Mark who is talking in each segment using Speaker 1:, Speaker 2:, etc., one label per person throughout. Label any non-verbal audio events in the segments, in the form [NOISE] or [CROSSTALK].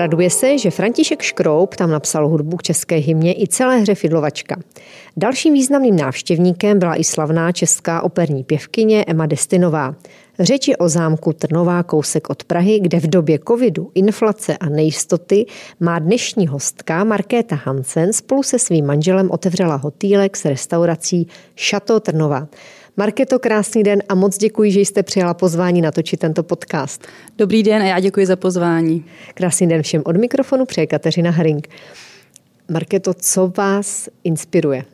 Speaker 1: Traduje se, že František Škroup tam napsal hudbu k české hymně i celé hře Fidlovačka. Dalším významným návštěvníkem byla i slavná česká operní pěvkyně Emma Destinová. Řeč je o zámku Trnová kousek od Prahy, kde v době covidu, inflace a nejistoty má dnešní hostka Markéta Hansen spolu se svým manželem otevřela hotýlek s restaurací Chateau Trnová. Marketo, krásný den a moc děkuji, že jste přijala pozvání natočit tento podcast.
Speaker 2: Dobrý den a já děkuji za pozvání.
Speaker 1: Krásný den všem od mikrofonu přeje Kateřina Haring. Marketo, co vás inspiruje?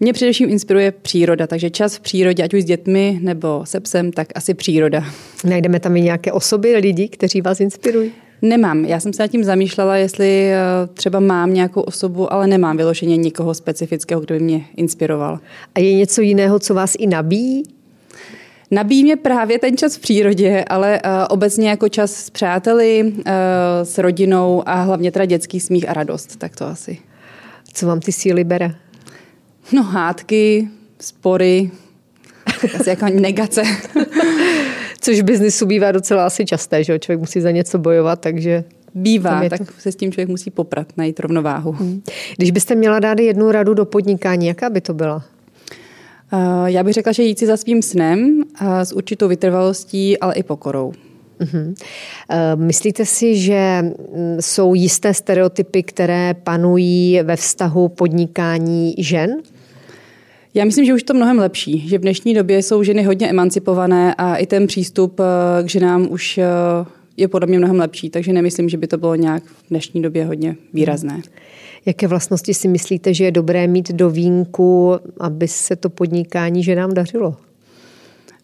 Speaker 2: Mě především inspiruje příroda, takže čas v přírodě, ať už s dětmi nebo se psem, tak asi příroda.
Speaker 1: Najdeme tam i nějaké osoby, lidi, kteří vás inspirují?
Speaker 2: Nemám. Já jsem se nad tím zamýšlela, jestli eh, třeba mám nějakou osobu, ale nemám vyloženě nikoho specifického, kdo by mě inspiroval.
Speaker 1: A je něco jiného, co vás i nabíjí?
Speaker 2: Nabíjí mě právě ten čas v přírodě, ale uh, obecně jako čas s přáteli, uh, s rodinou a hlavně teda dětský smích a radost, tak to asi.
Speaker 1: Co vám ty síly bere?
Speaker 2: No hádky, spory, [LAUGHS] asi jako negace. [LAUGHS]
Speaker 1: Což v biznisu bývá docela asi časté, že člověk musí za něco bojovat, takže
Speaker 2: Bývá, tak to... se s tím člověk musí poprat, najít rovnováhu. Hmm.
Speaker 1: Když byste měla dát jednu radu do podnikání, jaká by to byla?
Speaker 2: Já bych řekla, že jít si za svým snem s určitou vytrvalostí, ale i pokorou.
Speaker 1: Uh-huh. Myslíte si, že mm, jsou jisté stereotypy, které panují ve vztahu podnikání žen?
Speaker 2: Já myslím, že už to mnohem lepší, že v dnešní době jsou ženy hodně emancipované a i ten přístup eh, k ženám už eh, je podle mě mnohem lepší, takže nemyslím, že by to bylo nějak v dnešní době hodně výrazné.
Speaker 1: Jaké vlastnosti si myslíte, že je dobré mít do výjimku, aby se to podnikání ženám dařilo?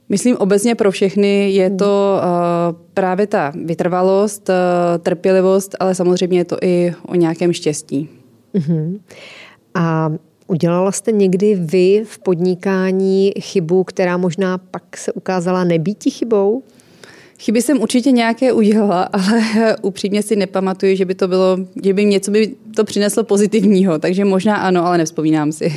Speaker 2: Myslím obecně pro všechny je to uh, právě ta vytrvalost, uh, trpělivost, ale samozřejmě je to i o nějakém štěstí. Uh-huh.
Speaker 1: A Udělala jste někdy vy v podnikání chybu, která možná pak se ukázala nebýti chybou?
Speaker 2: Chyby jsem určitě nějaké udělala, [LAUGHS] ale upřímně si nepamatuju, že by to bylo, že by něco by to přineslo pozitivního, takže možná ano, ale nevzpomínám si.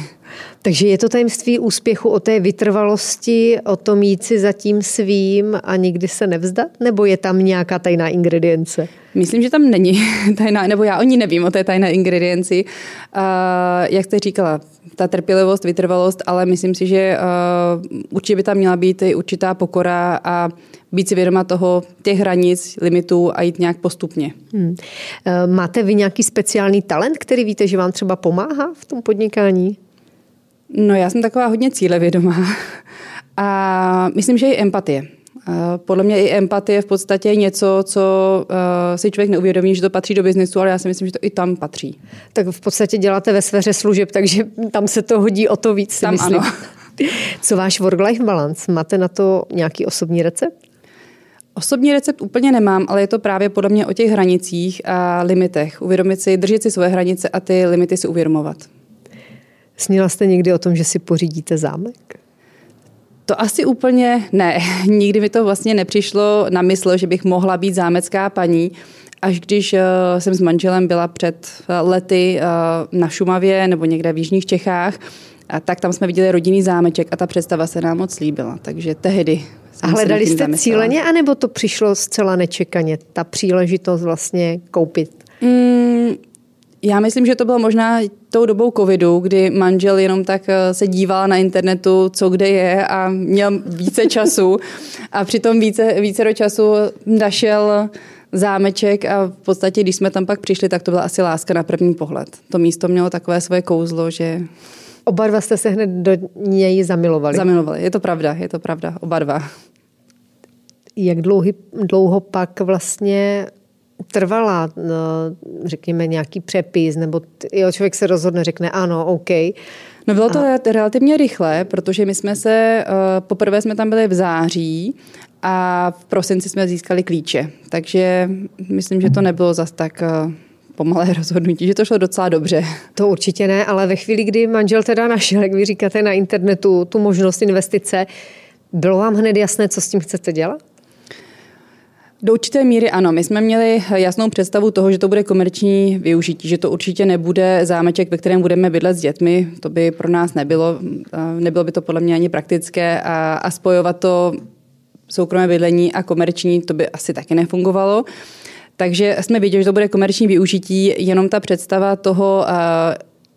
Speaker 1: Takže je to tajemství úspěchu o té vytrvalosti, o tom jít si za tím svým a nikdy se nevzdat? Nebo je tam nějaká tajná ingredience?
Speaker 2: Myslím, že tam není [LAUGHS] tajná, nebo já o ní nevím, o té tajné ingredienci. Uh, jak jste říkala, ta trpělivost, vytrvalost, ale myslím si, že uh, určitě by tam měla být i určitá pokora a být si vědoma toho, těch hranic, limitů a jít nějak postupně. Hmm.
Speaker 1: Máte vy nějaký speciální talent, který víte, že vám třeba pomáhá v tom podnikání?
Speaker 2: No já jsem taková hodně cílevědomá [LAUGHS] a myslím, že i empatie. Podle mě i empatie v podstatě je něco, co eh, si člověk neuvědomí, že to patří do biznesu, ale já si myslím, že to i tam patří.
Speaker 1: Tak v podstatě děláte ve sféře služeb, takže tam se to hodí o to víc, si tam myslím. Ano. [LAUGHS] Co váš work-life balance? Máte na to nějaký osobní recept?
Speaker 2: Osobní recept úplně nemám, ale je to právě podle mě o těch hranicích a limitech. Uvědomit si, držet si svoje hranice a ty limity si uvědomovat.
Speaker 1: Snila jste někdy o tom, že si pořídíte zámek?
Speaker 2: To asi úplně ne. [LAUGHS] Nikdy mi to vlastně nepřišlo na mysl, že bych mohla být zámecká paní. Až když uh, jsem s manželem byla před uh, lety uh, na Šumavě nebo někde v Jižních Čechách, a tak tam jsme viděli rodinný zámeček a ta představa se nám moc líbila. Takže tehdy
Speaker 1: a hledali jste zamyslela. cíleně, anebo to přišlo zcela nečekaně, ta příležitost vlastně koupit? Mm,
Speaker 2: já myslím, že to bylo možná tou dobou covidu, kdy manžel jenom tak eh, se díval na internetu, co kde je a měl více času a přitom více, více do času našel zámeček a v podstatě, když jsme tam pak přišli, tak to byla asi láska na první pohled. To místo mělo takové svoje kouzlo, že...
Speaker 1: Oba dva jste se hned do něj zamilovali.
Speaker 2: Zamilovali, je to pravda, je to pravda, oba dva.
Speaker 1: Jak dlouhy, dlouho pak vlastně trvala, no, řekněme, nějaký přepis, nebo jo, člověk se rozhodne, řekne ano, OK.
Speaker 2: No bylo to a... relativně rychle, protože my jsme se, uh, poprvé jsme tam byli v září a v prosinci jsme získali klíče. Takže myslím, že to nebylo zas tak uh, pomalé [LAUGHS] rozhodnutí, že to šlo docela dobře.
Speaker 1: To určitě ne, ale ve chvíli, kdy manžel teda našel, jak vy říkáte na internetu, tu možnost investice, bylo vám hned jasné, co s tím chcete dělat?
Speaker 2: Do určité míry ano. My jsme měli jasnou představu toho, že to bude komerční využití, že to určitě nebude zámeček, ve kterém budeme bydlet s dětmi. To by pro nás nebylo. Nebylo by to podle mě ani praktické a, a spojovat to soukromé bydlení a komerční, to by asi taky nefungovalo. Takže jsme viděli, že to bude komerční využití, jenom ta představa toho,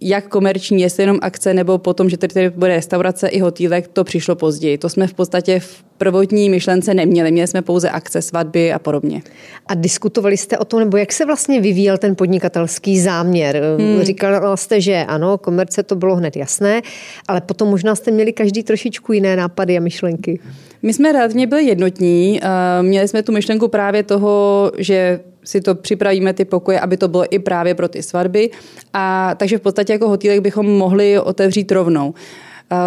Speaker 2: jak komerční, jestli jenom akce, nebo potom, že tady, tady bude restaurace i hotýlek, to přišlo později. To jsme v podstatě v prvotní myšlence neměli. Měli jsme pouze akce, svatby a podobně.
Speaker 1: A diskutovali jste o tom, nebo jak se vlastně vyvíjel ten podnikatelský záměr? Hmm. Říkala jste, že ano, komerce to bylo hned jasné, ale potom možná jste měli každý trošičku jiné nápady a myšlenky.
Speaker 2: My jsme relativně byli jednotní. Měli jsme tu myšlenku právě toho, že si to připravíme ty pokoje, aby to bylo i právě pro ty svatby. A takže v podstatě jako hotýlek bychom mohli otevřít rovnou.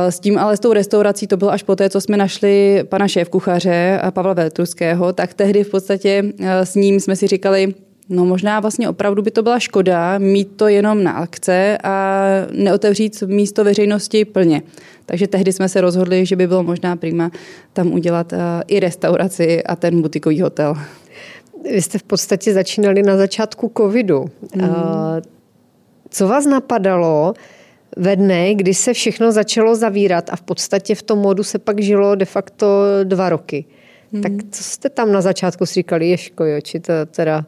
Speaker 2: S tím ale s tou restaurací to bylo až poté, co jsme našli pana šéf-kuchaře Pavla Veltruského, tak tehdy v podstatě e, s ním jsme si říkali, No možná vlastně opravdu by to byla škoda mít to jenom na akce a neotevřít místo veřejnosti plně. Takže tehdy jsme se rozhodli, že by bylo možná prima tam udělat e, i restauraci a ten butikový hotel.
Speaker 1: Vy jste v podstatě začínali na začátku covidu. Mm. Co vás napadalo ve dne, kdy se všechno začalo zavírat a v podstatě v tom modu se pak žilo de facto dva roky? Mm. Tak co jste tam na začátku si říkali, Ješko, jo, či to teda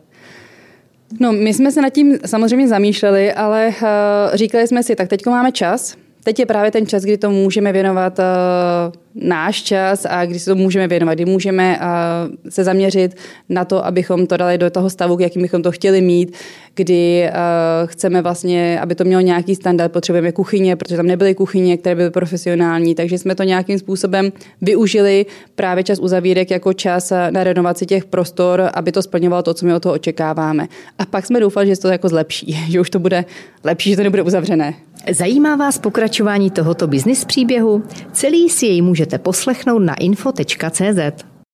Speaker 2: No, my jsme se nad tím samozřejmě zamýšleli, ale uh, říkali jsme si, tak teď máme čas, teď je právě ten čas, kdy to můžeme věnovat uh, náš čas a kdy se to můžeme věnovat, kdy můžeme uh, se zaměřit na to, abychom to dali do toho stavu, jakým bychom to chtěli mít, kdy uh, chceme vlastně, aby to mělo nějaký standard, potřebujeme kuchyně, protože tam nebyly kuchyně, které byly profesionální, takže jsme to nějakým způsobem využili právě čas uzavírek jako čas na renovaci těch prostor, aby to splňovalo to, co my od toho očekáváme. A pak jsme doufali, že se to jako zlepší, [LAUGHS] že už to bude lepší, že to nebude uzavřené.
Speaker 3: Zajímá vás pokračování tohoto biznis příběhu? Celý si jej můžete poslechnout na info.cz.